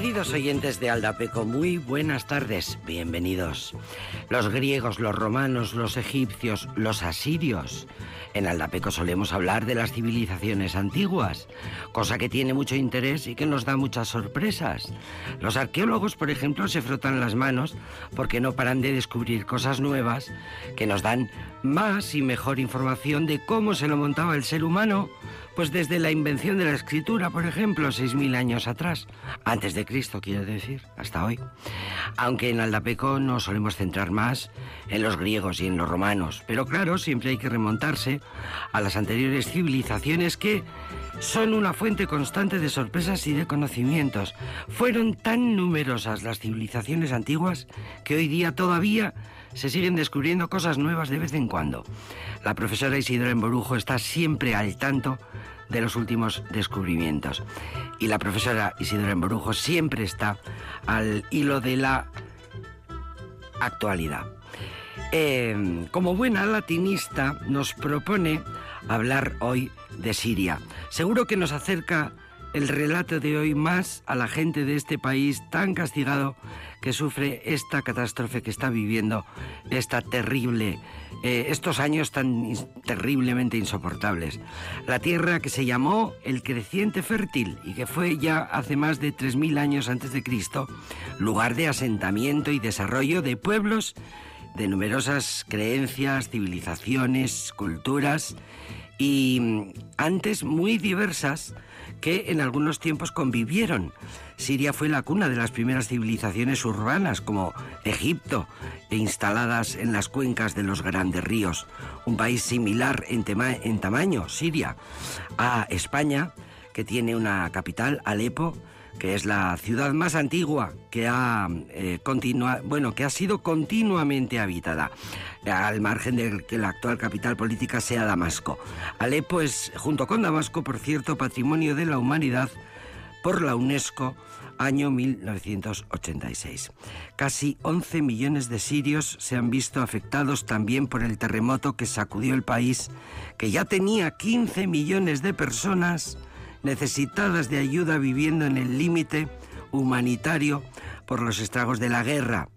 Queridos oyentes de Aldapeco, muy buenas tardes, bienvenidos. Los griegos, los romanos, los egipcios, los asirios. En Aldapeco solemos hablar de las civilizaciones antiguas, cosa que tiene mucho interés y que nos da muchas sorpresas. Los arqueólogos, por ejemplo, se frotan las manos porque no paran de descubrir cosas nuevas que nos dan más y mejor información de cómo se lo montaba el ser humano pues desde la invención de la escritura, por ejemplo, 6.000 años atrás, antes de Cristo, quiero decir, hasta hoy. Aunque en Aldapeco nos solemos centrar más en los griegos y en los romanos, pero claro, siempre hay que remontarse a las anteriores civilizaciones que son una fuente constante de sorpresas y de conocimientos. Fueron tan numerosas las civilizaciones antiguas que hoy día todavía se siguen descubriendo cosas nuevas de vez en cuando. La profesora Isidora Emborujo está siempre al tanto de los últimos descubrimientos. Y la profesora Isidora Embrujo siempre está al hilo de la actualidad. Eh, como buena latinista nos propone hablar hoy de Siria. Seguro que nos acerca el relato de hoy más a la gente de este país tan castigado que sufre esta catástrofe que está viviendo, esta terrible eh, estos años tan terriblemente insoportables. La tierra que se llamó el creciente fértil y que fue ya hace más de 3.000 años antes de Cristo lugar de asentamiento y desarrollo de pueblos de numerosas creencias, civilizaciones, culturas y mm, antes muy diversas que en algunos tiempos convivieron. Siria fue la cuna de las primeras civilizaciones urbanas como Egipto e instaladas en las cuencas de los grandes ríos. Un país similar en, en tamaño, Siria, a España, que tiene una capital, Alepo, que es la ciudad más antigua que ha, eh, bueno, que ha sido continuamente habitada, al margen de que la actual capital política sea Damasco. Alepo es, junto con Damasco, por cierto, patrimonio de la humanidad por la UNESCO año 1986. Casi 11 millones de sirios se han visto afectados también por el terremoto que sacudió el país, que ya tenía 15 millones de personas necesitadas de ayuda viviendo en el límite humanitario por los estragos de la guerra.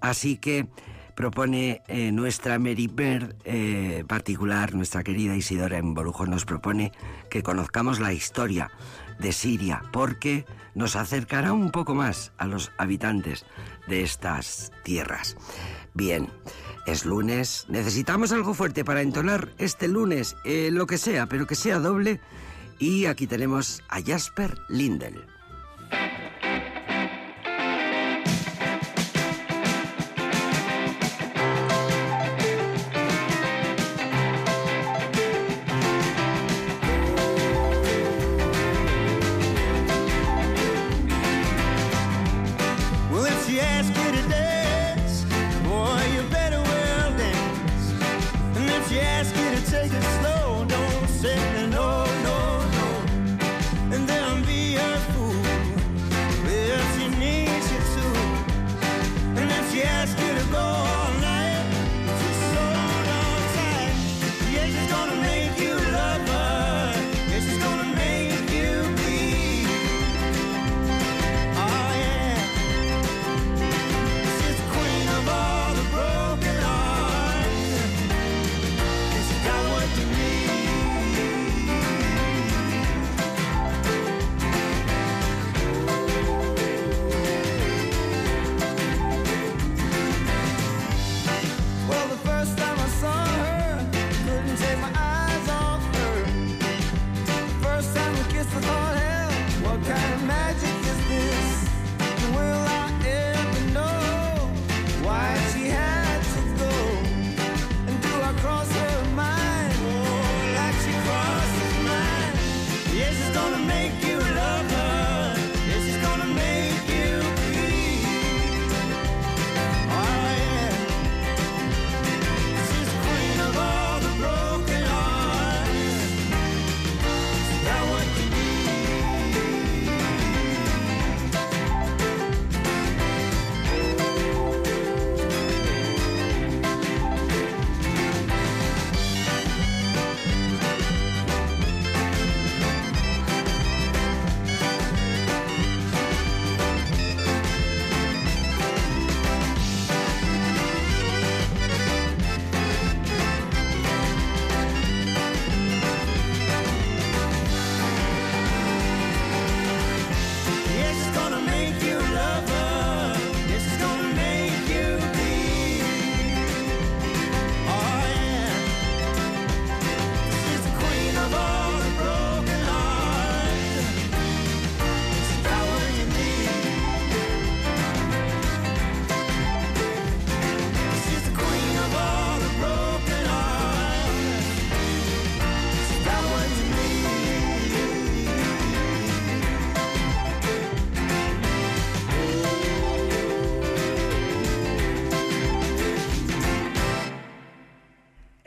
Así que propone eh, nuestra Bird eh, particular, nuestra querida Isidora Emborujo, nos propone que conozcamos la historia de Siria, porque nos acercará un poco más a los habitantes de estas tierras. Bien, es lunes, necesitamos algo fuerte para entonar este lunes, eh, lo que sea, pero que sea doble y aquí tenemos a Jasper Lindel.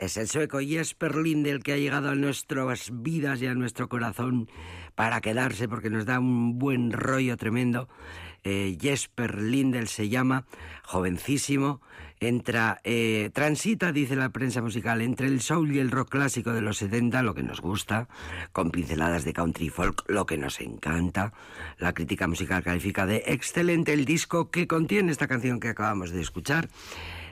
Es el sueco Jesper Lindel que ha llegado a nuestras vidas y a nuestro corazón para quedarse porque nos da un buen rollo tremendo. Eh, Jesper Lindel se llama, jovencísimo, entra, eh, transita, dice la prensa musical, entre el soul y el rock clásico de los 70, lo que nos gusta, con pinceladas de country folk, lo que nos encanta. La crítica musical califica de excelente el disco que contiene esta canción que acabamos de escuchar.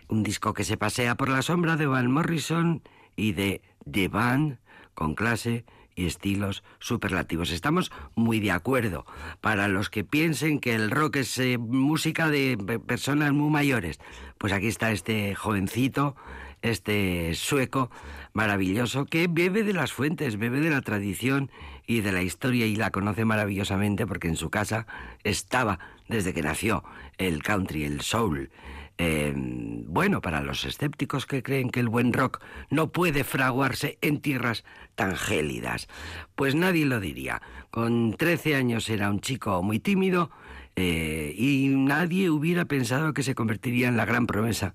Un disco que se pasea por la sombra de Van Morrison y de The Band, con clase y estilos superlativos. Estamos muy de acuerdo. Para los que piensen que el rock es eh, música de personas muy mayores, pues aquí está este jovencito, este sueco maravilloso que bebe de las fuentes, bebe de la tradición y de la historia y la conoce maravillosamente porque en su casa estaba desde que nació el country, el soul. Em, bueno, para los escépticos que creen que el buen rock no puede fraguarse en tierras tan gélidas, pues nadie lo diría. Con 13 años era un chico muy tímido eh, y nadie hubiera pensado que se convertiría en la gran promesa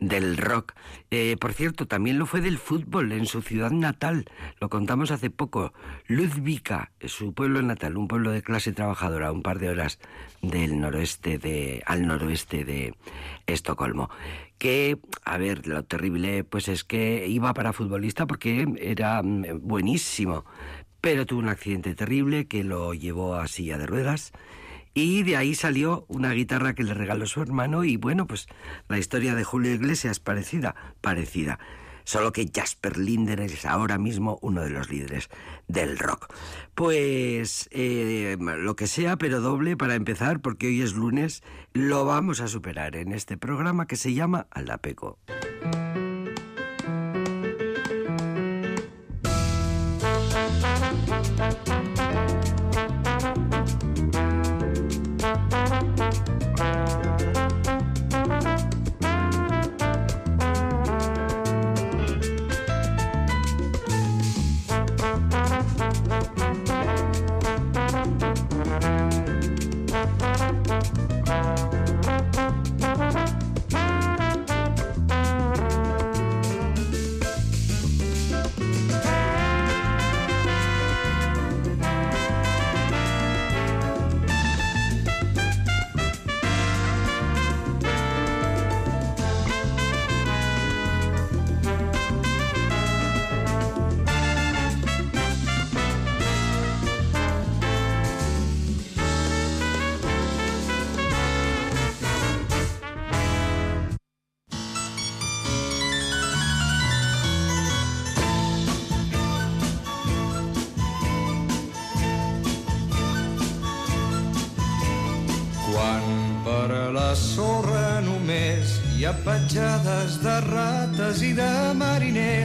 del rock. Eh, por cierto, también lo fue del fútbol en su ciudad natal. Lo contamos hace poco. Ludvika, su pueblo natal, un pueblo de clase trabajadora, un par de horas del noroeste de, al noroeste de Estocolmo. Que, a ver, lo terrible pues es que iba para futbolista porque era mm, buenísimo, pero tuvo un accidente terrible que lo llevó a silla de ruedas y de ahí salió una guitarra que le regaló su hermano y bueno, pues la historia de Julio Iglesias parecida, parecida. Solo que Jasper Linder es ahora mismo uno de los líderes del rock. Pues eh, lo que sea, pero doble para empezar, porque hoy es lunes, lo vamos a superar en este programa que se llama Aldapeco.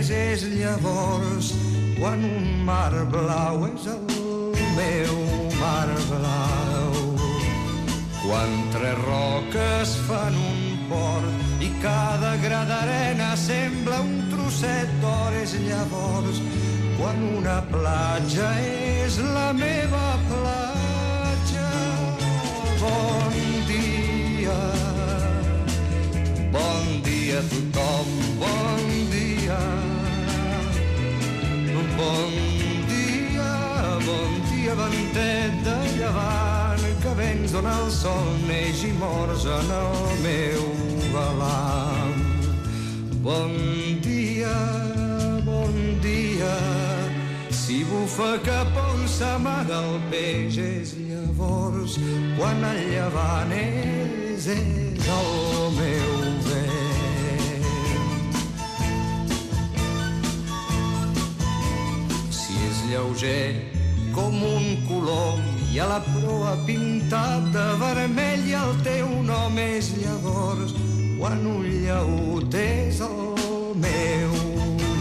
Mariners és llavors quan un mar blau és el meu mar blau. Quan tres roques fan un port i cada gra d'arena sembla un trosset d'or és llavors quan una platja és la meva platja. Bon dia, Bon dia a tothom, bon dia. Bon dia, bon dia, ventet de llevant, que vens on el sol neix i mors en el meu balam. Bon dia, bon dia, si bufa cap on s'amaga el peix és llavors quan el llevant és, és el meu lleuger com un colom i a la proa pintat de vermell el teu nom és llavors quan un llaut és el meu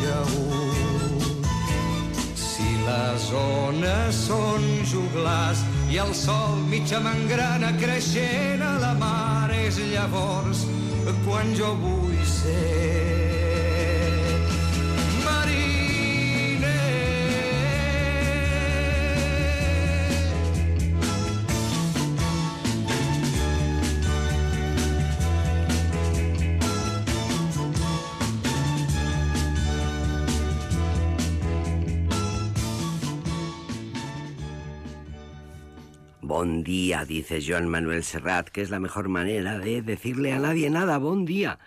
llaut. Si les ones són juglars i el sol mitja mangrana creixent a la mar és llavors quan jo vull ser Bon día, dice Joan Manuel Serrat, que es la mejor manera de decirle a nadie nada. Bon día.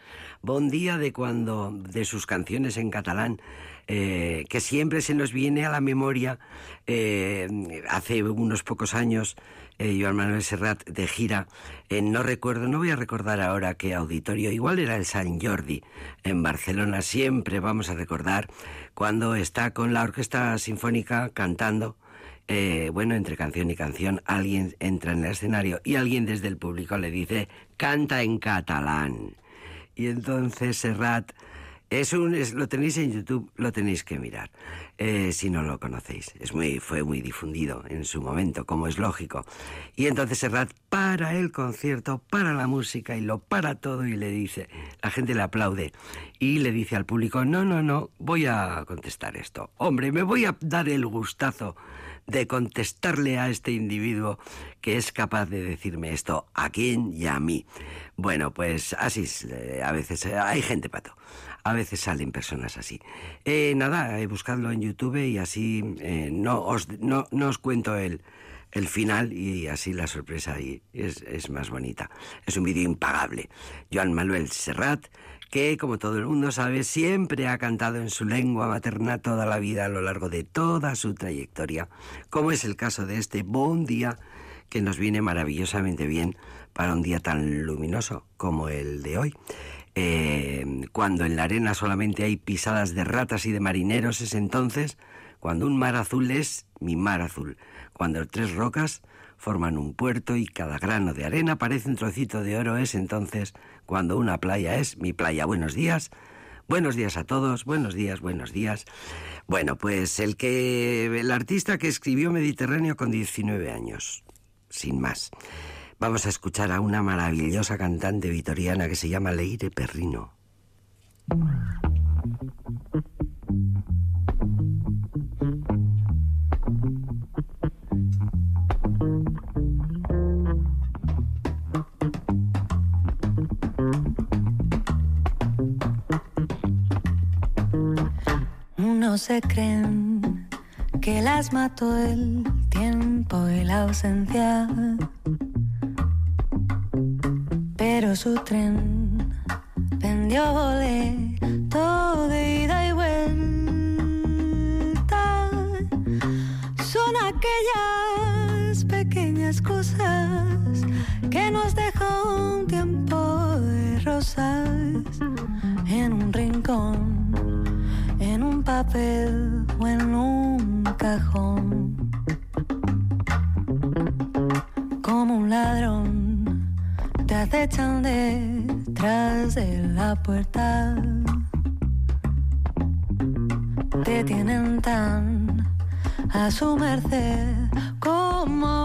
Bon día de cuando, de sus canciones en catalán, eh, que siempre se nos viene a la memoria. Eh, hace unos pocos años, eh, Joan Manuel Serrat de gira, no recuerdo, no voy a recordar ahora qué auditorio, igual era el San Jordi en Barcelona. Siempre vamos a recordar cuando está con la orquesta sinfónica cantando eh, bueno, entre canción y canción, alguien entra en el escenario y alguien desde el público le dice, canta en catalán. Y entonces Serrat, es un, lo tenéis en YouTube, lo tenéis que mirar, eh, si no lo conocéis. Es muy, fue muy difundido en su momento, como es lógico. Y entonces Serrat para el concierto, para la música y lo para todo y le dice, la gente le aplaude y le dice al público, no, no, no, voy a contestar esto. Hombre, me voy a dar el gustazo de contestarle a este individuo que es capaz de decirme esto a quién y a mí. Bueno, pues así eh, a veces eh, hay gente pato. A veces salen personas así. Eh, nada, buscadlo en YouTube y así no, os, no, os cuento el, el final y así la sorpresa y es, es más bonita. Es un vídeo impagable. Joan Manuel Serrat que, como todo el mundo sabe, siempre ha cantado en su lengua materna toda la vida a lo largo de toda su trayectoria, como es el caso de este Bon Día, que nos viene maravillosamente bien para un día tan luminoso como el de hoy. Eh, cuando en la arena solamente hay pisadas de ratas y de marineros es entonces cuando un mar azul es mi mar azul, cuando tres rocas forman un puerto y cada grano de arena parece un trocito de oro es entonces cuando una playa es mi playa. Buenos días. Buenos días a todos, buenos días, buenos días. Bueno, pues el que el artista que escribió Mediterráneo con 19 años, sin más. Vamos a escuchar a una maravillosa cantante vitoriana que se llama Leire Perrino. Se creen que las mató el tiempo y la ausencia. Pero su tren vendió todo de ida y vuelta. Son aquellas pequeñas cosas que nos dejan un tiempo de rosas en un rincón papel o en un cajón. Como un ladrón te acechan detrás de la puerta. Te tienen tan a su merced como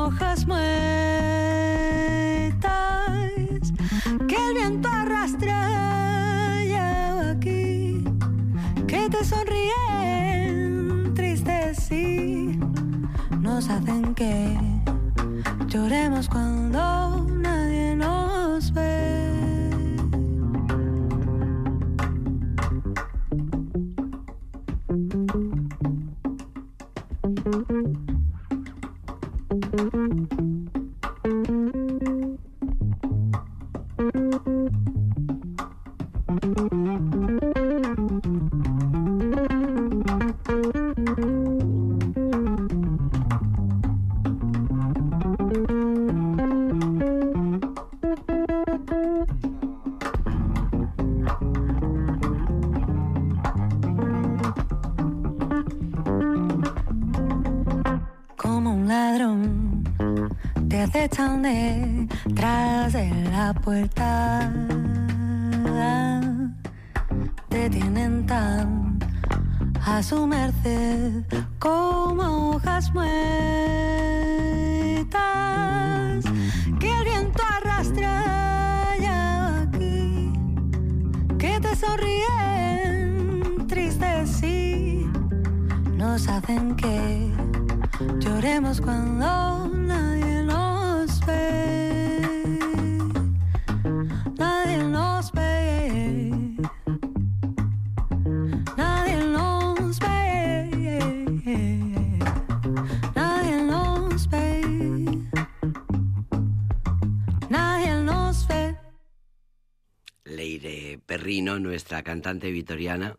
Nuestra cantante vitoriana,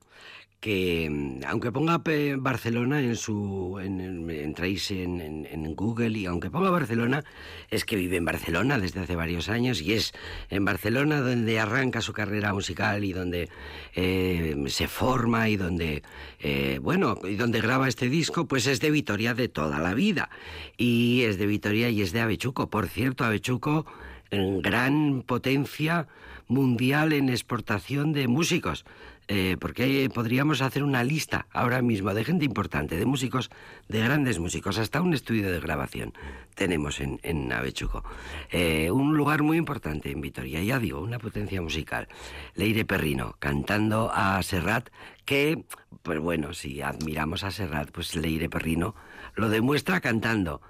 que mm, aunque ponga Barcelona en su en, entráis en, en, Google y aunque ponga Barcelona es que vive en Barcelona desde hace varios años y es en Barcelona donde arranca su carrera musical y donde eh, se forma y donde eh, bueno y donde graba este disco pues es de Vitoria de toda la vida. Y es de Vitoria y es de Avechuco. Por cierto Avechuco en gran potencia mundial en exportación de músicos eh, porque podríamos hacer una lista ahora mismo de gente importante, de músicos, de grandes músicos, hasta un estudio de grabación tenemos en, en Avechuco. Eh, un lugar muy importante en Vitoria, ya digo, una potencia musical. Leire Perrino, cantando a Serrat, que, pues bueno, si admiramos a Serrat, pues Leire Perrino lo demuestra cantando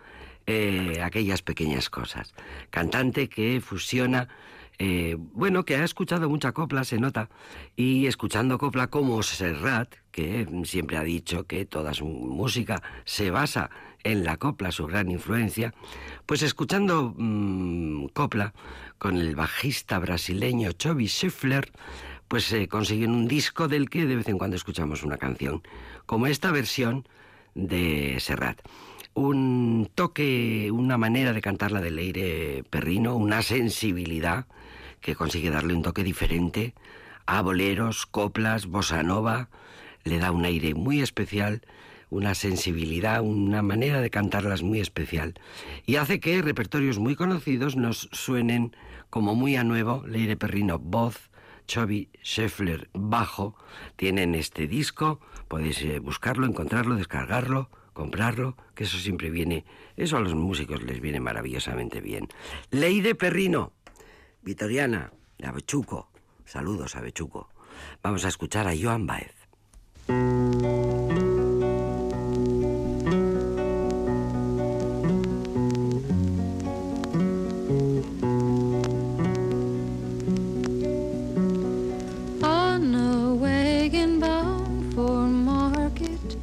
eh, aquellas pequeñas cosas. Cantante que fusiona eh, bueno, que ha escuchado mucha copla, se nota, y escuchando copla como Serrat, que siempre ha dicho que toda su música se basa en la copla, su gran influencia, pues escuchando mm, copla con el bajista brasileño Chobi Schiffler, pues se consigue un disco del que de vez en cuando escuchamos una canción, como esta versión de Serrat. Un toque, una manera de cantarla de Leire Perrino, una sensibilidad que consigue darle un toque diferente a boleros, coplas, bossa nova, le da un aire muy especial, una sensibilidad, una manera de cantarlas muy especial. Y hace que repertorios muy conocidos nos suenen como muy a nuevo, Leire Perrino voz, Chubby Scheffler bajo, tienen este disco, podéis eh, buscarlo, encontrarlo, descargarlo, comprarlo, que eso siempre viene, eso a los músicos les viene maravillosamente bien. Leire Perrino, Vitoriana, de Avechuco. Saludos, Avechuco. Vamos a escuchar a Joan Baez. On a wagon bound for market,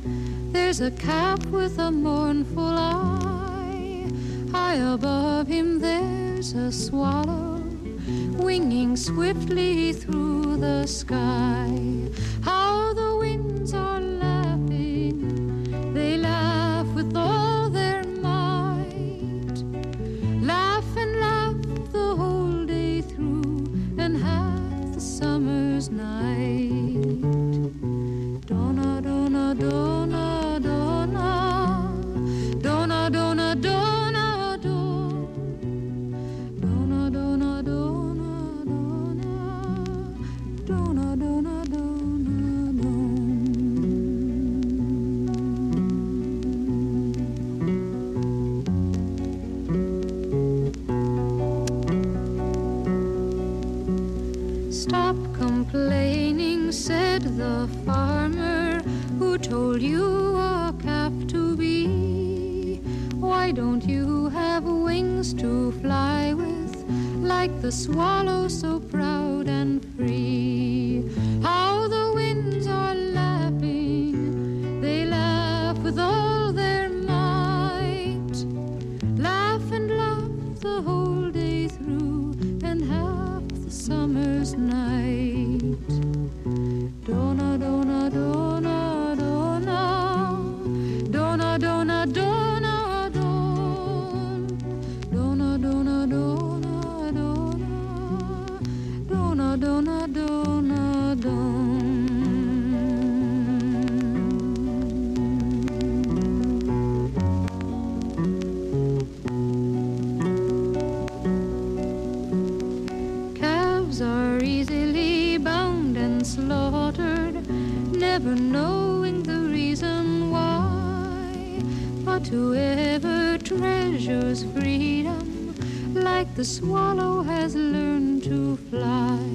there's a cap with a mournful eye. High above him, there's a swallow winging swiftly through the sky. How the winds are complaining, said the farmer who told you a calf to be. Why don't you have wings to fly with, like the swallow so proud and free? The swallow has learned to fly.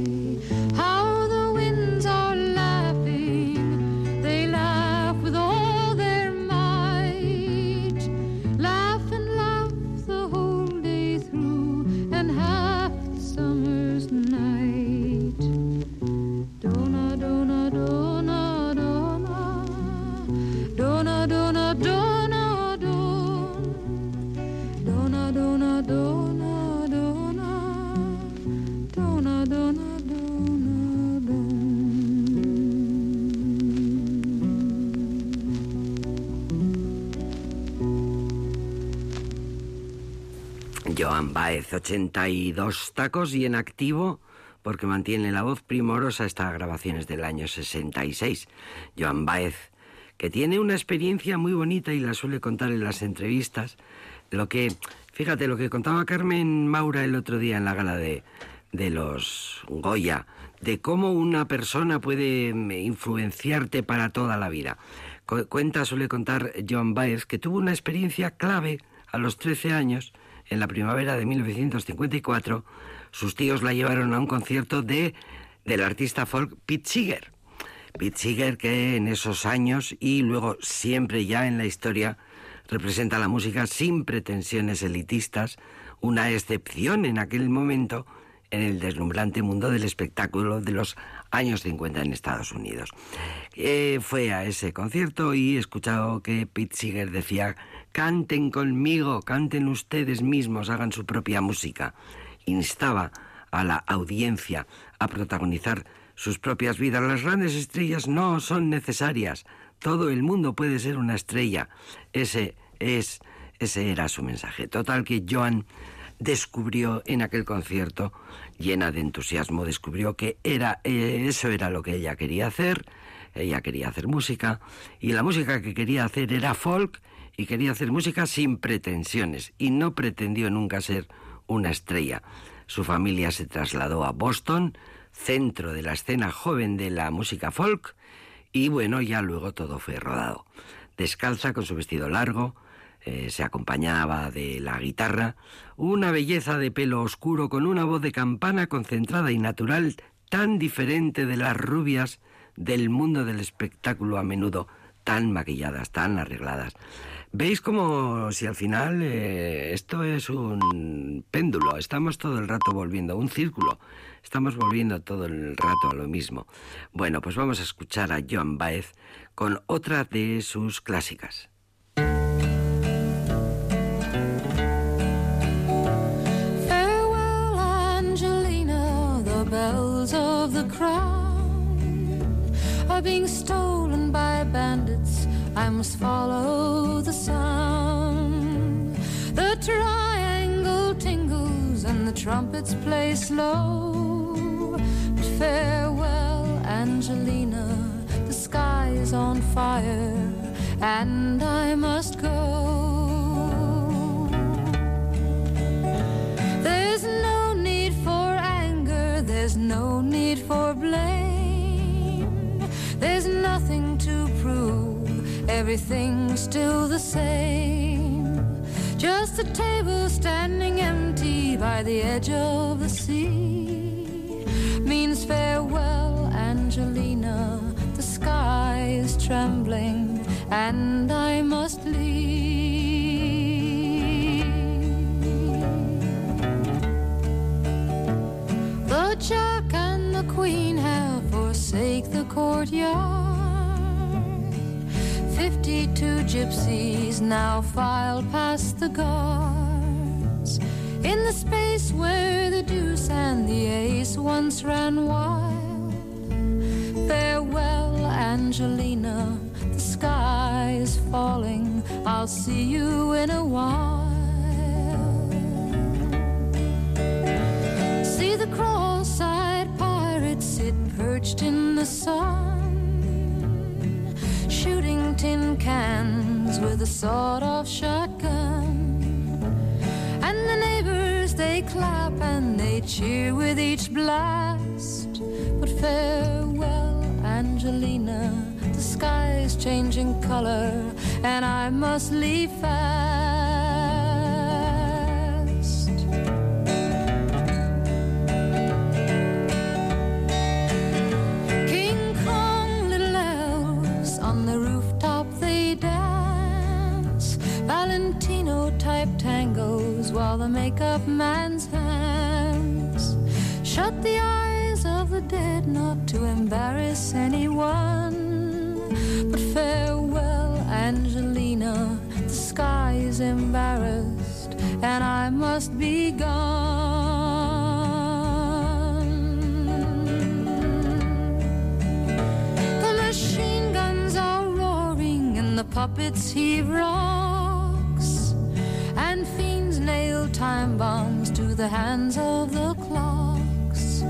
Joan Baez, 82 tacos y en activo porque mantiene la voz primorosa estas grabaciones del año 66. Joan Baez, que tiene una experiencia muy bonita y la suele contar en las entrevistas. Lo que, fíjate, lo que contaba Carmen Maura el otro día en la gala de, de los Goya, de cómo una persona puede mm, influenciarte para toda la vida. Cuenta, suele contar Joan Baez, que tuvo una experiencia clave a los 13 años, en la primavera de 1954, sus tíos la llevaron a un concierto de, del artista folk Pete Seeger. Pete Seeger que en esos años y luego siempre ya en la historia representa la música sin pretensiones elitistas, una excepción en aquel momento en el deslumbrante mundo del espectáculo de los años 50 en Estados Unidos. Eh, fue a ese concierto y he escuchado que Pete Seeger decía, canten conmigo, canten ustedes mismos, hagan su propia música. Instaba a la audiencia a protagonizar sus propias vidas. Las grandes estrellas no son necesarias. Todo el mundo puede ser una estrella. Ese es ese era su mensaje. Total que Joan descubrió en aquel concierto, llena de entusiasmo, descubrió que era eh, eso era lo que ella quería hacer. Ella quería hacer música y la música que quería hacer era folk y quería hacer música sin pretensiones y no pretendió nunca ser una estrella. Su familia se trasladó a Boston, centro de la escena joven de la música folk, y bueno, ya luego todo fue rodado. Descalza con su vestido largo, eh, se acompañaba de la guitarra, una belleza de pelo oscuro con una voz de campana concentrada y natural tan diferente de las rubias del mundo del espectáculo a menudo tan maquilladas, tan arregladas. Veis como si al final eh, esto es un péndulo, estamos todo el rato volviendo, un círculo, estamos volviendo todo el rato a lo mismo. Bueno, pues vamos a escuchar a Joan Baez con otra de sus clásicas. bells of the crown are being stolen by bandits. I must follow the sound. The triangle tingles and the trumpets play slow. But farewell, Angelina. The sky is on fire and I must go. There's no need for anger, there's no need for blame. Everything's still the same. Just a table standing empty by the edge of the sea means farewell, Angelina. The sky is trembling and I must leave. The jack and the Queen have forsake the courtyard. Fifty-two gypsies now file past the guards in the space where the deuce and the ace once ran wild. Farewell, Angelina. The sky is falling. I'll see you in a while. See the cross eyed pirates sit perched in the sun, tin cans with a sawed off shotgun. And the neighbors they clap and they cheer with each blast. But farewell, Angelina, the sky's changing color, and I must leave fast. up man's hands. Shut the eyes of the dead, not to embarrass anyone. But farewell, Angelina, the sky is embarrassed, and I must be gone. The machine guns are roaring, and the puppets heave rocks, and fiends time bombs to the hands of the clocks.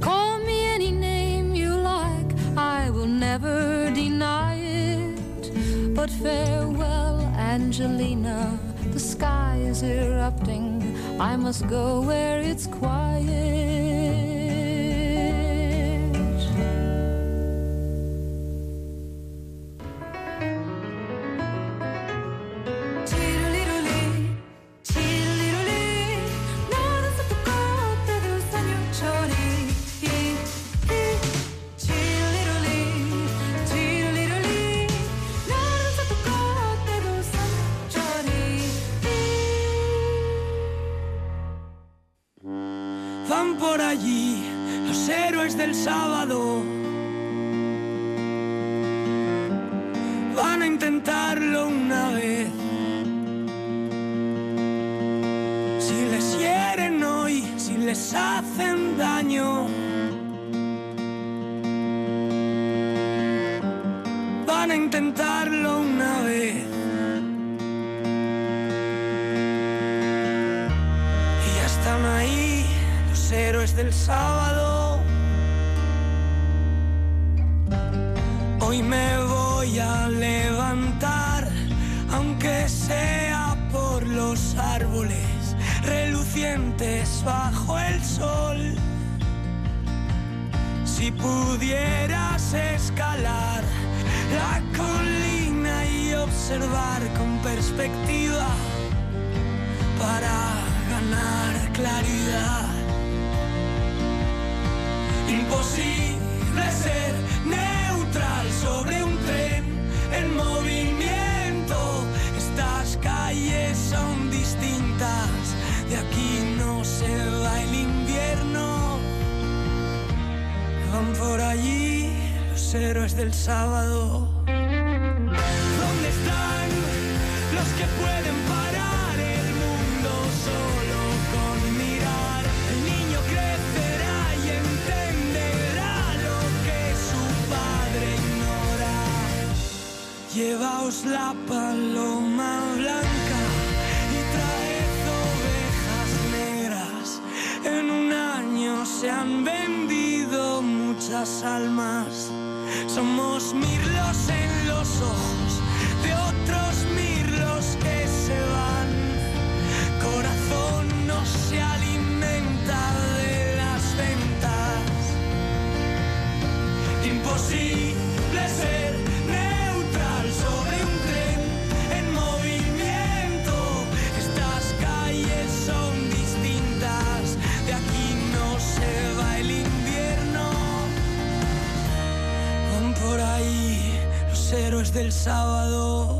Call me any name you like, I will never deny it. But farewell, Angelina, the sky is erupting. I must go where it's quiet. pudieras escalar la colina y observar con perspectiva para ganar claridad. Imposible ser por allí los héroes del sábado. ¿Dónde están los que pueden parar el mundo solo con mirar? El niño crecerá y entenderá lo que su padre ignora. Llevaos la paloma blanca y traed ovejas negras. En un año se han vendido hermosas almas. Somos mirlos en los ojos de otros mirlos que se van. Corazón no se alimenta de las ventas. Imposible. del sábado.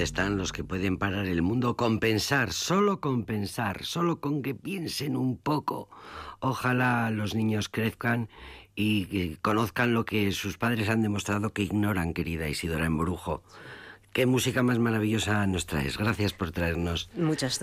¿Dónde están los que pueden parar el mundo? Compensar, solo compensar, solo con que piensen un poco. Ojalá los niños crezcan y conozcan lo que sus padres han demostrado que ignoran, querida Isidora Embrujo. Qué música más maravillosa nos traes. Gracias por traernos. Muchas,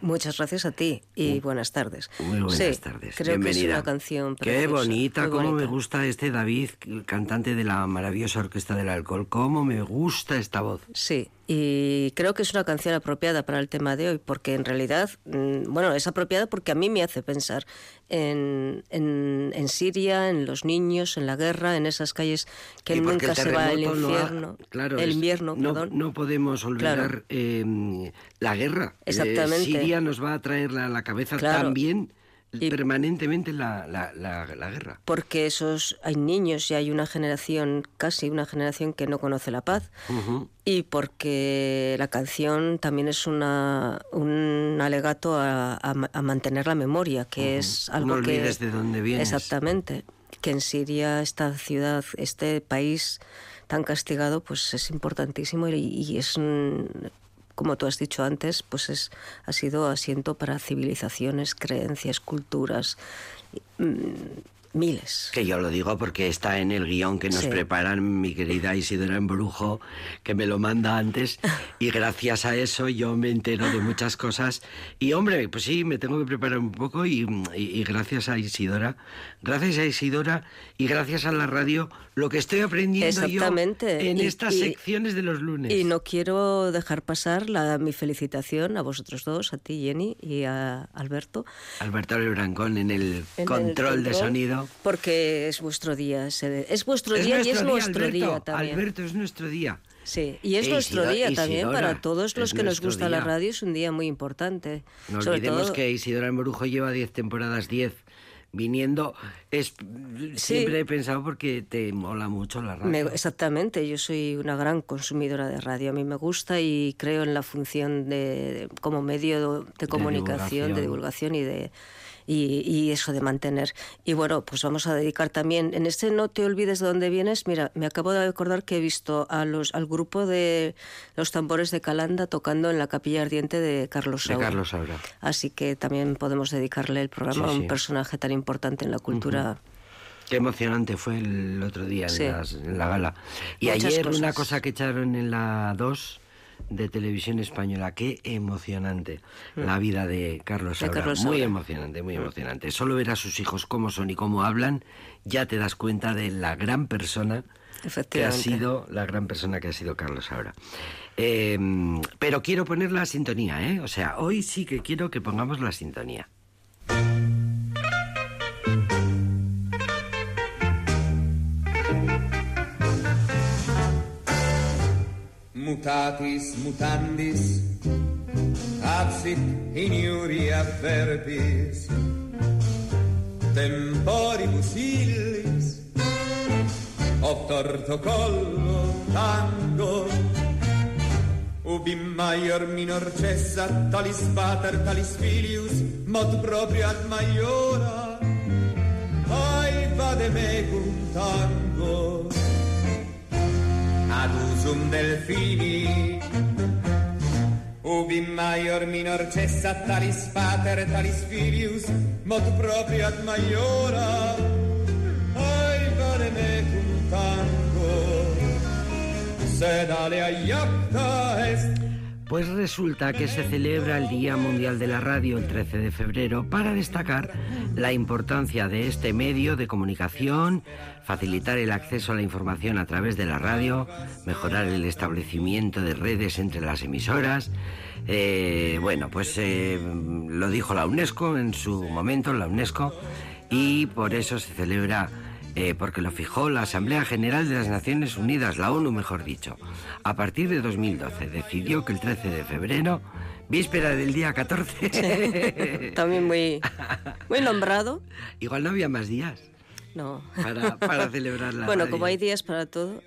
muchas gracias a ti y buenas tardes. Muy buenas sí, tardes. Creo Bienvenida. que es una canción preciosa, Qué bonita, cómo bonita. me gusta este David, el cantante de la maravillosa Orquesta del Alcohol. Cómo me gusta esta voz. Sí, y creo que es una canción apropiada para el tema de hoy, porque en realidad, mm, bueno, es apropiada porque a mí me hace pensar en, en, en Siria, en los niños, en la guerra, en esas calles que nunca se va el terremoto no ha- infierno. claro, el invierno, no, perdón. no podemos olvidar Claro. eh, la guerra. Eh, Exactamente. Siria nos va a traer a la cabeza Claro. también Y- permanentemente la, la, la, la guerra. Porque esos hay niños y hay una generación, casi una generación que no conoce la paz. Y porque la canción también es una, un alegato a, a ma- a mantener la memoria, que es No algo que... olvides de dónde vienes. Exactamente. Que en Siria, esta ciudad, este país tan castigado, pues es importantísimo y, y es, un- como tú has dicho antes, pues es, ha sido asiento para civilizaciones, creencias, culturas, mm, miles. Que yo lo digo porque está en el guion que nos Sí. preparan mi querida Isidora Embrujo, que me lo manda antes, y gracias a eso yo me entero de muchas cosas. Y hombre, pues sí, me tengo que preparar un poco y, y- y gracias a Isidora, gracias a Isidora y gracias a la radio, lo que estoy aprendiendo yo en Y- estas secciones de los lunes. Y no quiero dejar pasar la, mi felicitación a vosotros dos, a ti Jenny y a Alberto. Alberto Lebrancón en el en el control de control, Porque es vuestro día. Es, vuestro Es día y es día, nuestro Alberto. día también. Alberto, es nuestro día. Sí, y es E nuestro Isidora- día también Isidora, para todos los que nos gusta la día. radio. Es un día muy importante. No Sobre olvidemos todo- que Isidora Embrujo lleva 10 temporadas, 10 viniendo. Es, Siempre he pensado porque te mola mucho la radio. Me- exactamente, yo soy una gran consumidora de radio. A mí me gusta y creo en la función de como medio de comunicación, de divulgación. divulgación y de y, y eso de mantener. Y bueno, pues vamos a dedicar también en este no te olvides de dónde vienes. Mira, me acabo de recordar que he visto a los al grupo de los tambores de Calanda tocando en la Capilla Ardiente de Carlos de Saura. Carlos Saura. Así que también podemos dedicarle el programa Sí, a un sí. personaje tan importante en la cultura. Qué emocionante fue el otro día en, Sí. las- en la gala. Y Muchas ayer cosas. una cosa que echaron en la 2 de televisión española, qué emocionante la vida de Carlos Mm. De Saura. Carlos muy emocionante, muy emocionante. Solo ver a sus hijos cómo son y cómo hablan, ya te das cuenta de la gran persona que ha sido la gran persona que ha sido Carlos Saura. Eh, pero quiero poner la sintonía, ¿eh? O sea, hoy sí que quiero que pongamos la sintonía. Mutatis mutandis, absit in iuria verbis, temporibus illis, obtorto collo tango, ubi maior minor cessa, talis pater, talis filius, mod proprio ad maiora, ai vade mecum tango, ad usum delfini. Ubi maior minor cessa talis pater talis filius mod proprio ad maiora. Ai vale mecum tango. Sed alea iacta est Pues resulta que se celebra el Día Mundial de la Radio el 13 de febrero para destacar la importancia de este medio de comunicación, facilitar el acceso a la información a través de la radio, mejorar el establecimiento de redes entre las emisoras. Eh, bueno, pues eh, lo dijo la UNESCO en su momento, la UNESCO, y por eso se celebra eh, porque lo fijó la Asamblea General de las Naciones Unidas, la ONU mejor dicho. A partir de 2012 decidió que el 13 de febrero, víspera del día 14, También muy, muy nombrado. igual no había más días No. para, para celebrar la bueno, radio. como hay días para todo,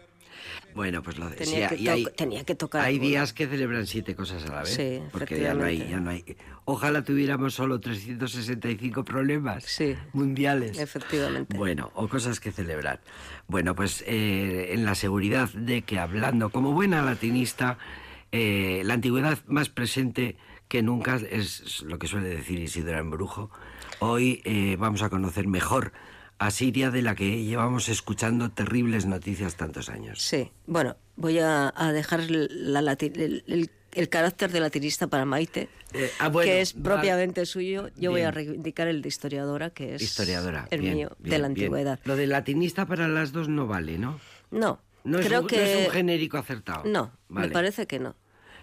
Bueno, pues lo Tenía decía. que hay, tenía que tocar Hay días que celebran siete cosas a la vez. Sí, porque ya no, hay, efectivamente. ya no hay. Ojalá tuviéramos solo 365 problemas Sí. mundiales. efectivamente. Bueno, o cosas que celebrar. Bueno, pues eh, en la seguridad de que hablando como buena latinista, eh, la antigüedad más presente que nunca es lo que suele decir Isidora Embrujo. Hoy eh, vamos a conocer mejor a Siria de la que llevamos escuchando terribles noticias tantos años. Sí, bueno, voy a, a dejar la el, el- el carácter de latinista para Maite, Eh, ah, bueno, que es propiamente suyo. Yo voy a reivindicar el de historiadora, que es Historiadora. el bien, mío, bien, de la antigüedad. Lo de latinista para las dos no vale, ¿no? No, No, creo es, un, que... no es un genérico acertado. No, Vale. me parece que no.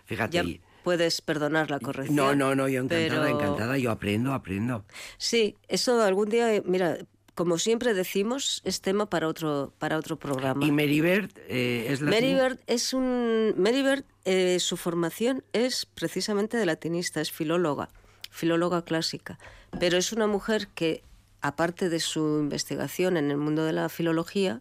Fíjate. Ya puedes perdonar la corrección. No, no, no, yo encantada, pero- encantada, yo aprendo, aprendo. Sí, eso algún día, mira, como siempre decimos, es tema para otro, para otro programa. Y Meribert eh, es latín. Meribert es un. Meribert, eh, su formación es precisamente de latinista, es filóloga, filóloga clásica. Pero es una mujer que, aparte de su investigación en el mundo de la filología,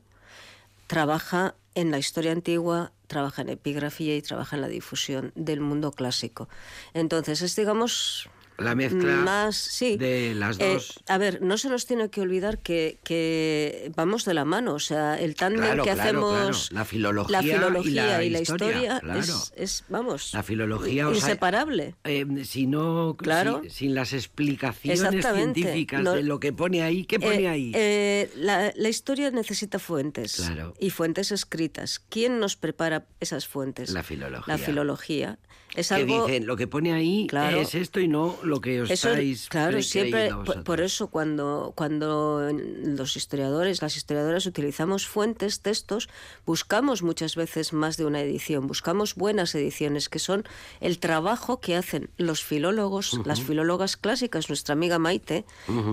trabaja en la historia antigua, trabaja en epigrafía y trabaja en la difusión del mundo clásico. Entonces, es, digamos, La mezcla más sí de las Eh, dos. a ver no se nos tiene que olvidar que, que vamos de la mano o sea el tándem Claro, que claro, hacemos claro. La filología la y filología la y la historia, historia, claro. es, es, vamos La filología, o sea, inseparable Eh, si no, si- sin las explicaciones científicas No- de lo que pone ahí, ¿qué pone Eh, ahí? eh, la, la historia necesita fuentes Claro. y fuentes escritas. ¿Quién nos prepara esas fuentes? La filología. La filología. Es que algo, dicen, lo que pone ahí Claro. es esto y no lo que os Eso, estáis claro, siempre, por, eso cuando, cuando los historiadores, las historiadoras utilizamos fuentes, textos, buscamos muchas veces más de una edición, buscamos buenas ediciones, que son el trabajo que hacen los filólogos, las filólogas clásicas, nuestra amiga Maite,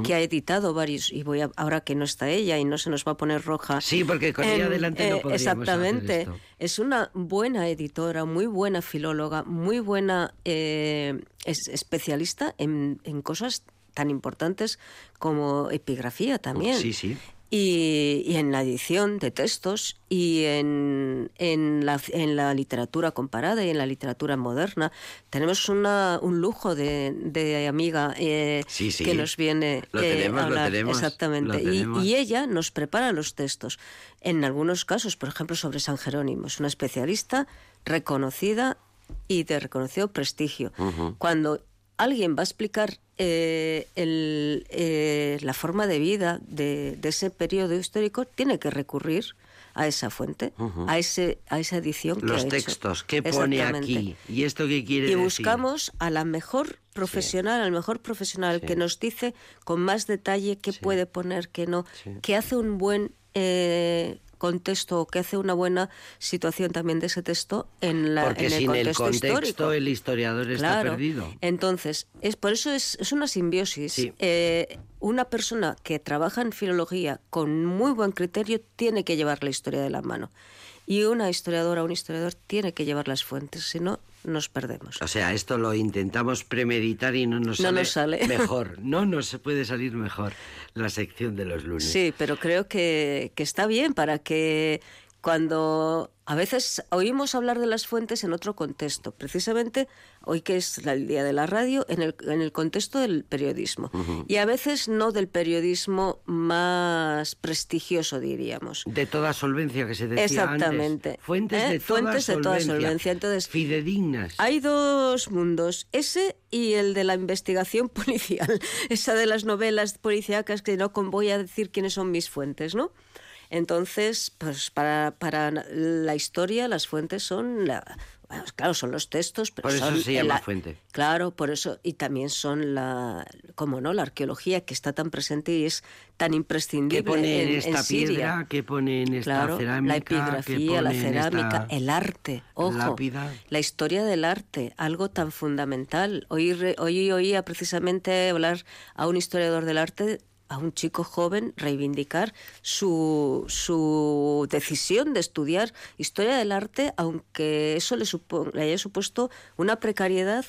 que ha editado varios, y voy a, ahora que no está ella y no se nos va a poner roja. Sí, porque con ella en- delante no eh, podríamos hacer Exactamente. esto. Es una buena editora, muy buena filóloga, muy buena eh, es- especialista en, en cosas tan importantes como epigrafía también. Sí, sí. Y, y en la edición de textos y en, en, la, en la literatura comparada y en la literatura moderna. Tenemos una, un lujo de, de amiga eh, Sí, sí. que nos viene Lo eh, tenemos, a lo hablar. tenemos, Exactamente. lo Y- tenemos. y ella nos prepara los textos. En algunos casos, por ejemplo, sobre San Jerónimo, es una especialista reconocida y de reconocido prestigio. Cuando alguien va a explicar eh, el, eh, la forma de vida de, de ese periodo histórico, tiene que recurrir a esa fuente, a, ese, a esa edición que Los hecho. textos, ¿qué pone aquí? ¿Y esto qué quiere Y decir? buscamos a la mejor profesional, al mejor profesional que nos dice con más detalle qué puede poner, qué no, que hace un buen eh, contexto o que hace una buena situación también de ese texto en, la, Porque en el sin el contexto contexto histórico. el historiador está perdido. Entonces, es por eso es, es una simbiosis. Sí. Eh, una persona que trabaja en filología con muy buen criterio tiene que llevar la historia de la mano. Y una historiadora, un historiador tiene que llevar las fuentes, si no, nos perdemos. O sea, esto lo intentamos premeditar y no nos No sale, nos sale. mejor. No nos puede salir mejor la sección de los lunes. Sí, pero creo que, que está bien para que cuando a veces oímos hablar de las fuentes en otro contexto, precisamente hoy que es el día de la radio, en el, en el contexto del periodismo. Y a veces no del periodismo más prestigioso, diríamos. De toda solvencia que se decía Exactamente. antes. Fuentes, ¿Eh? de, toda Fuentes de toda solvencia. Entonces, Fidedignas. Hay dos mundos, ese y el de la investigación policial, esa de las novelas policíacas que no voy a decir quiénes son mis fuentes, ¿no? Entonces, pues para, para la historia las fuentes son, la, bueno, claro, son los textos, pero Por eso son se llama la- fuente. Claro, por eso, y también son la, como no, la arqueología que está tan presente y es tan imprescindible ¿Qué pone en, en, esta piedra? ¿Qué pone en esta Claro, cerámica? la ¿Qué epigrafía, la cerámica, el arte, ojo, lápida? la historia del arte, algo tan fundamental. Hoy, hoy oía precisamente hablar a un historiador del arte, a un chico joven, reivindicar su, su decisión de estudiar historia del arte, aunque eso le, supo- le haya supuesto una precariedad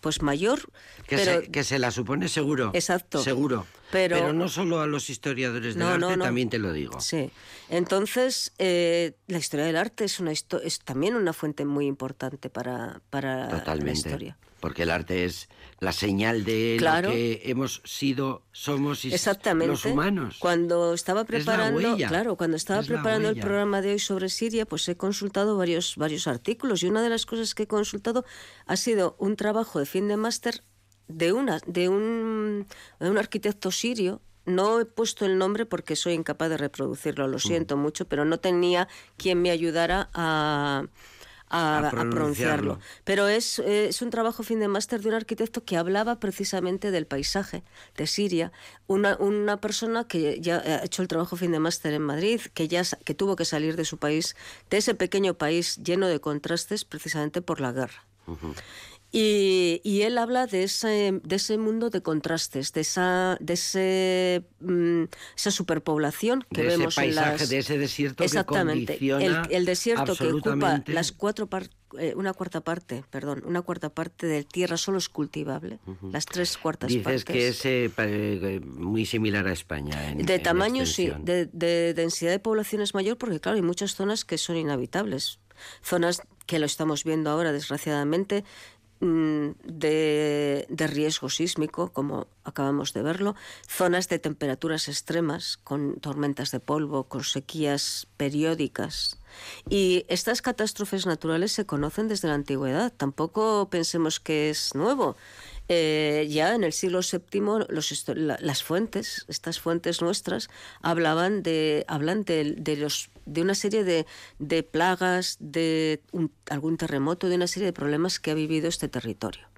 pues mayor, Que, pero se, que se la supone seguro. Exacto. Seguro. Pero- no solo a los historiadores del No, arte, no, no. también te lo digo. Sí. Entonces, eh, la historia del arte es, una es también una fuente muy importante para, para la Totalmente. historia. Porque el arte es la señal de Claro. lo que hemos sido, somos y Exactamente. los humanos. Cuando estaba preparando, claro, cuando estaba Es preparando el programa de hoy sobre Siria, pues he consultado varios varios artículos y una de las cosas que he consultado ha sido un trabajo de fin de máster de una de un, de un arquitecto sirio No he puesto el nombre porque soy incapaz de reproducirlo, lo siento mucho, pero no tenía quien me ayudara a, a, A a pronunciarlo. Pero es, es un trabajo fin de máster de un arquitecto que hablaba precisamente del paisaje de Siria. Una, una persona que ya ha hecho el trabajo fin de máster en Madrid, que ya que tuvo que salir de su país, de ese pequeño país lleno de contrastes precisamente por la guerra. Y, y él habla de ese, de ese mundo de contrastes, de esa, de ese, mm, esa superpoblación que De ese vemos en paisaje, las... de ese desierto que Exactamente. condiciona el, el desierto que ocupa las cuatro par- eh, una cuarta parte, perdón, una cuarta parte de tierra solo es cultivable. Las tres cuartas Dices partes. que es eh, eh, muy similar a España. En, de en tamaño, sí. De, de densidad de población es mayor porque, claro, hay muchas zonas que son inhabitables. Zonas que lo estamos viendo ahora, desgraciadamente, de, de riesgo sísmico, como acabamos de verlo. Zonas de temperaturas extremas, con tormentas de polvo, con sequías periódicas. Y estas catástrofes naturales se conocen desde la antigüedad. Tampoco pensemos que es nuevo. Eh, ya en el siglo VII los las fuentes, estas fuentes nuestras, hablaban de, hablan de, de los, de una serie de, de plagas, de algún terremoto, de una serie de problemas que ha vivido este territorio.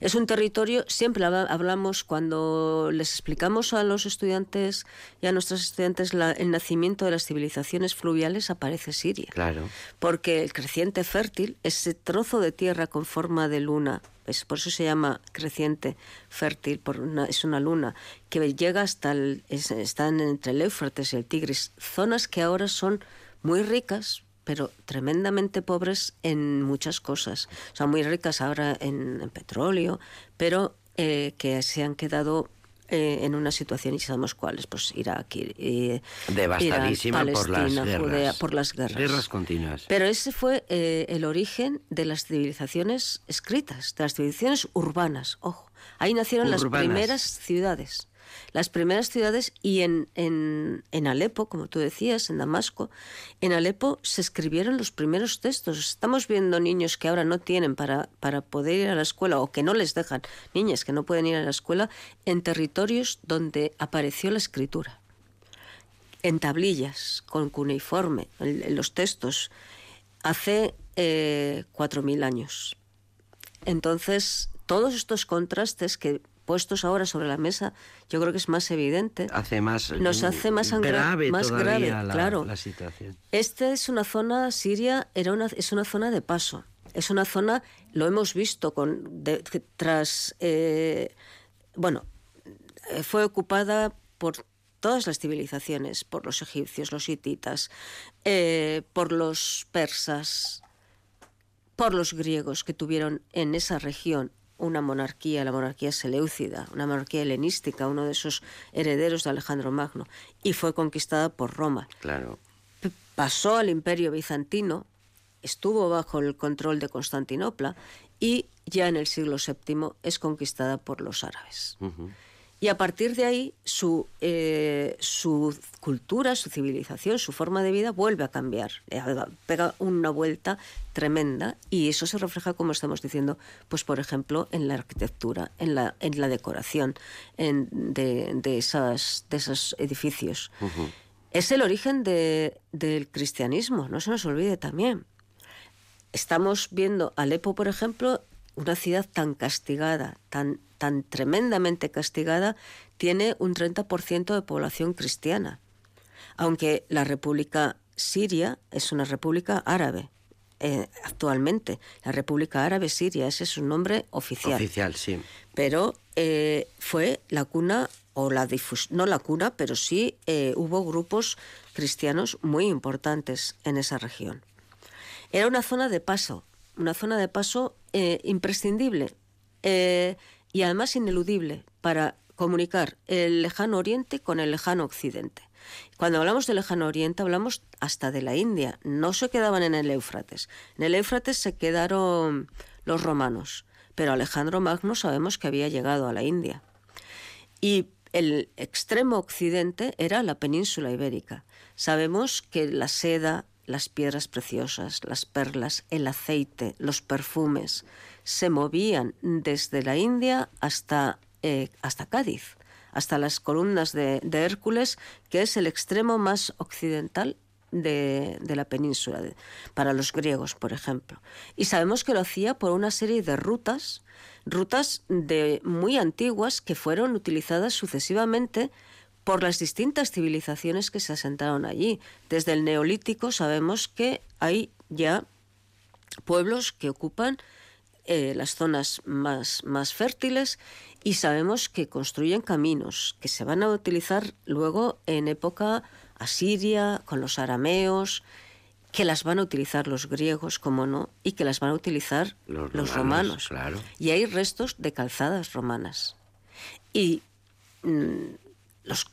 Es un territorio, siempre habla- hablamos cuando les explicamos a los estudiantes y a nuestros estudiantes la- el nacimiento de las civilizaciones fluviales, aparece Siria Claro. porque el creciente fértil, ese trozo de tierra con forma de luna, es, por eso se llama creciente fértil, por una- es una luna, que llega hasta el, es- están entre el Éufrates y el Tigris, zonas que ahora son muy ricas, pero tremendamente pobres en muchas cosas. O sea, muy ricas ahora en, en petróleo, pero eh, que se han quedado eh, en una situación, y sabemos cuáles, pues Irak, y, y- Devastadísima Irán, por las guerras. Judea, por las guerras. Guerras continuas. Pero ese fue eh, el origen de las civilizaciones escritas, de las civilizaciones urbanas. Ojo, ahí nacieron las primeras ciudades. Las primeras ciudades y en, en, en Alepo, como tú decías, en Damasco, en Alepo se escribieron los primeros textos. Estamos viendo niños que ahora no tienen para, para poder ir a la escuela o que no les dejan, niñas que no pueden ir a la escuela, en territorios donde apareció la escritura en tablillas, con cuneiforme, en, los textos, hace eh, 4.000 años. Entonces, todos estos contrastes que puestos ahora sobre la mesa, yo creo que es más evidente. Hace más Nos hace más angra- grave más grave, la, claro. la situación. Esta es una zona, Siria era una, es una zona de paso. Es una zona, lo hemos visto con, de- tras, eh, bueno, eh, fue ocupada por todas las civilizaciones, por los egipcios, los hititas, eh, por los persas, por los griegos que tuvieron en esa región una monarquía, la monarquía seleucida, una monarquía helenística, uno de esos herederos de Alejandro Magno, y fue conquistada por Roma Claro. p- pasó al imperio bizantino, estuvo bajo el control de Constantinopla y ya en el siglo VII es conquistada por los árabes. Y a partir de ahí su, eh, su cultura, su civilización, su forma de vida vuelve a cambiar, eh, pega una vuelta tremenda y eso se refleja, como estamos diciendo, pues por ejemplo en la arquitectura, en la, en la decoración en- de, de, esas, de esos edificios. Es el origen de- del cristianismo, no se nos olvide también. Estamos viendo Alepo, por ejemplo, una ciudad tan castigada, tan, tan tremendamente castigada, tiene un 30% de población cristiana. Aunque la República Siria es una república árabe. eh, actualmente, la República Árabe Siria, ese es su nombre oficial Oficial, sí. pero eh, fue la cuna o la difusión, no la cuna, pero sí eh, hubo grupos cristianos muy importantes en esa región. Era una zona de paso, una zona de paso eh, imprescindible eh, y además ineludible para comunicar el lejano oriente con el lejano occidente. Cuando hablamos del lejano oriente hablamos hasta de la India, no se quedaban en el Éufrates. En el Éufrates se quedaron los romanos, pero Alejandro Magno sabemos que había llegado a la India. Y el extremo occidente era la península ibérica. Sabemos que la seda, las piedras preciosas, las perlas, el aceite, los perfumes, se movían desde la India hasta, eh, hasta Cádiz, hasta las columnas de, Hércules, que es el extremo más occidental de, la península, para los griegos, por ejemplo. Y sabemos que lo hacía por una serie de rutas, rutas de muy antiguas que fueron utilizadas sucesivamente por las distintas civilizaciones que se asentaron allí. Desde el neolítico sabemos que hay ya pueblos que ocupan eh, las zonas más, más fértiles y sabemos que construyen caminos que se van a utilizar luego en época asiria, con los arameos, que las van a utilizar los griegos, como no, y que las van a utilizar los, romanos. Y hay restos de calzadas romanas. Y mm, los,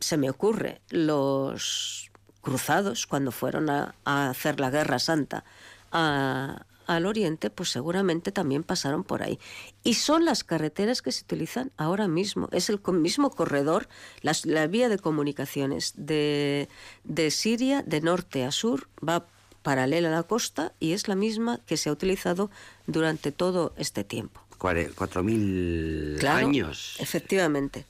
se me ocurre, los cruzados, cuando fueron a, a hacer la guerra santa a, al oriente, pues seguramente también pasaron por ahí. Y son las carreteras que se utilizan ahora mismo. Es el mismo corredor, la vía de comunicaciones de, de Siria, de norte a sur, va paralela a la costa y es la misma que se ha utilizado durante todo este tiempo. Cuatro mil años. Efectivamente.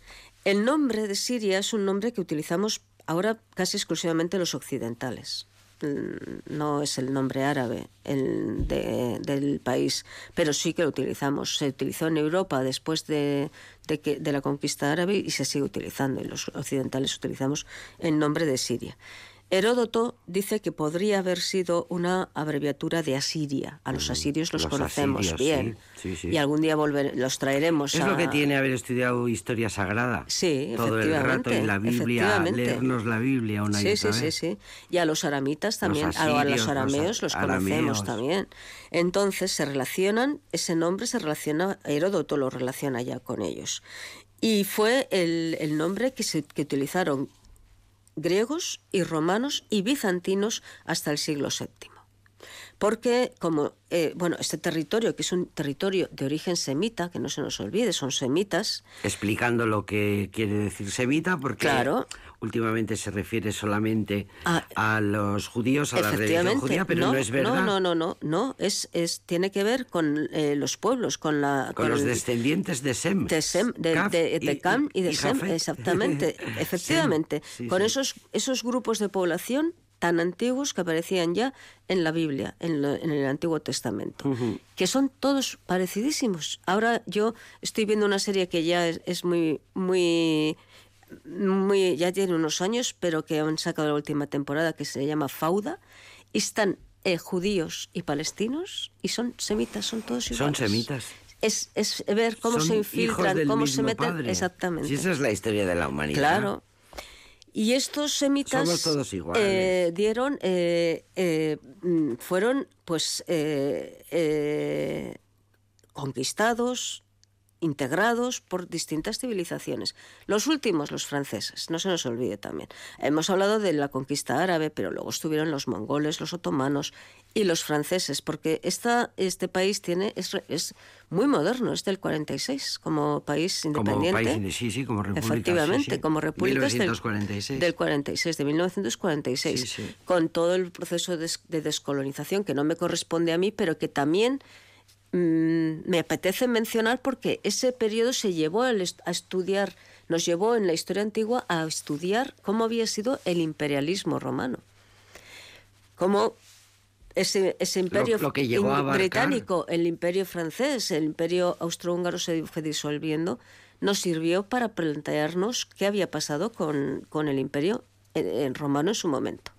El nombre de Siria es un nombre que utilizamos ahora casi exclusivamente los occidentales. Mm, no es el nombre árabe el del país, pero sí que lo utilizamos. Se utilizó en Europa después de, que, de la conquista árabe y se sigue utilizando. Y los occidentales utilizamos el nombre de Siria. Heródoto dice que podría haber sido una abreviatura de Asiria. A los mm, asirios los, conocemos bien. Y algún día volver, los traeremos. Es lo que tiene haber estudiado historia sagrada. Sí, Todo el rato en la Biblia, leernos la Biblia una sí, y otra sí, Sí, sí, Y a los aramitas también, a los arameos los, conocemos también. Entonces se relacionan, ese nombre se relaciona, Heródoto lo relaciona ya con ellos. Y fue el, el nombre que, se, que utilizaron griegos y romanos y bizantinos hasta el siglo VII. Porque como eh, bueno, este territorio, que es un territorio de origen semita, que no se nos olvide, son semitas. Explicando lo que quiere decir semita, porque últimamente se refiere solamente ah, a, los judíos, a la religión judía, pero no, es verdad. No, no, no, no, es, es, tiene que ver con eh, los pueblos, con la... Con, los descendientes de Sem. De Sem, de, Cam y, de Sem, exactamente, efectivamente. con esos, esos grupos de población tan antiguos que aparecían ya en la Biblia, en, el Antiguo Testamento, que son todos parecidísimos. Ahora yo estoy viendo una serie que ya es, muy, muy, muy, ya tiene unos años, pero que han sacado la última temporada, que se llama Fauda, y están eh, judíos y palestinos, y son semitas, son todos iguales. Son semitas. Es, es ver cómo se infiltran, cómo se meten. Exactamente. Si esa es la historia de la humanidad. Claro. Y estos semitas eh, dieron, eh, eh, mm, fueron pues conquistados, integrados por distintas civilizaciones. Los últimos, los franceses, no se nos olvide también. Hemos hablado de la conquista árabe, pero luego estuvieron los mongoles, los otomanos y los franceses, porque esta, este país tiene es, es muy moderno, es del 46 como país independiente. Como país, sí, sí, como república. Efectivamente, como república 1946. Del, 46, de 1946, con todo el proceso de, de descolonización que no me corresponde a mí, pero que también Mm, me apetece mencionar porque ese periodo se llevó a estudiar, nos llevó en la historia antigua a estudiar cómo había sido el imperialismo romano. Cómo ese, ese imperio británico, el imperio francés, el imperio austrohúngaro se fue disolviendo, nos sirvió para plantearnos qué había pasado con, con el imperio eh, romano en su momento.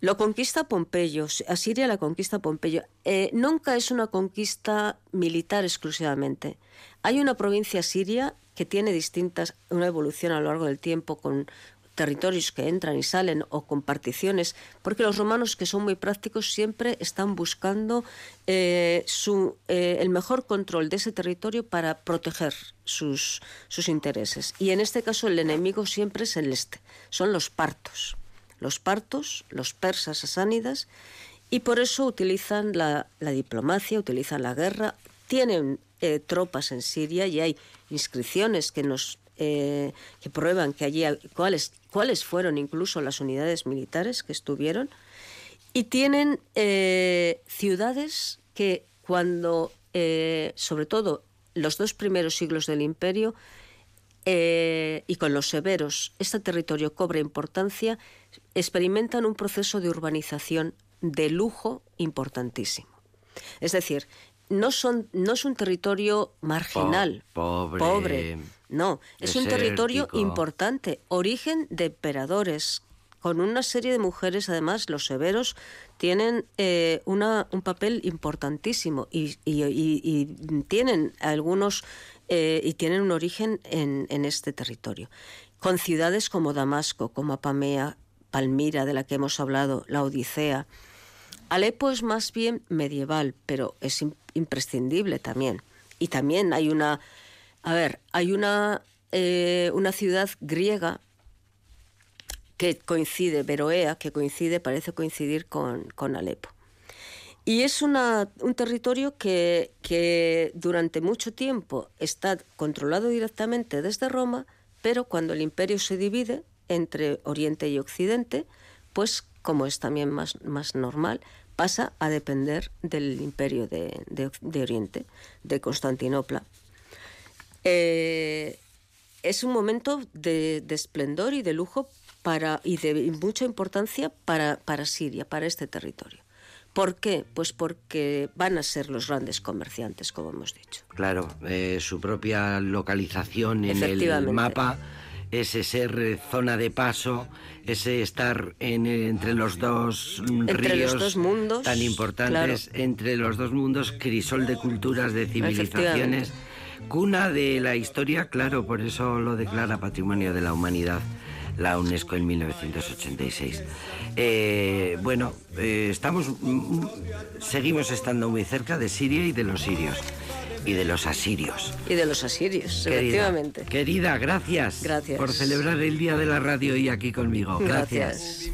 Lo conquista Pompeyo, Asiria la conquista Pompeyo. Eh, nunca es una conquista militar exclusivamente. Hay una provincia siria que tiene distintas, una evolución a lo largo del tiempo con territorios que entran y salen o con particiones, porque los romanos, que son muy prácticos, siempre están buscando eh, su, eh, el mejor control de ese territorio para proteger sus, sus intereses. Y en este caso el enemigo siempre es el este, son los partos los partos, los persas asánidas, y por eso utilizan la, diplomacia, utilizan la guerra, tienen eh, tropas en Siria y hay inscripciones que nos eh, que prueban que allí cuáles cuáles fueron incluso las unidades militares que estuvieron. Y tienen eh, ciudades que cuando sobre todo los dos primeros siglos del imperio y con los severos, este territorio cobra importancia, experimentan un proceso de urbanización de lujo importantísimo. Es decir, no, son, no es un territorio marginal, pobre, no, es un territorio importante, origen de emperadores, con una serie de mujeres, además, los severos tienen eh, una, un papel importantísimo y, y, tienen algunos eh, y tienen un origen en, en, este territorio. Con ciudades como Damasco, como Apamea, Palmira, de la que hemos hablado, la Odisea. Alepo es más bien medieval, pero es imprescindible también. Y también hay una, a ver, hay una, eh, una ciudad griega que coincide, Beroea, que coincide, parece coincidir con, con Alepo. Y es un territorio que, que, durante mucho tiempo está controlado directamente desde Roma, pero cuando el imperio se divide entre Oriente y Occidente, pues como es también más, más normal, pasa a depender del imperio de, de, Oriente, de Constantinopla. Eh, es un momento de, de esplendor y de lujo para, y de mucha importancia para, para Siria, para este territorio. ¿Por qué? Pues porque van a ser los grandes comerciantes, como hemos dicho. Claro, eh, su propia localización en el mapa, ese ser zona de paso, ese estar en, entre los dos ríos mundos, tan importantes, entre los dos mundos, crisol de culturas, de civilizaciones, cuna de la historia, claro, por eso lo declara Patrimonio de la Humanidad la UNESCO en 1986. Eh, bueno, eh, estamos, mm, seguimos estando muy cerca de Siria y de los sirios. Y de los asirios. Y de los asirios, efectivamente. Querida, gracias. Gracias. Por celebrar el Día de la Radio y aquí conmigo. Gracias.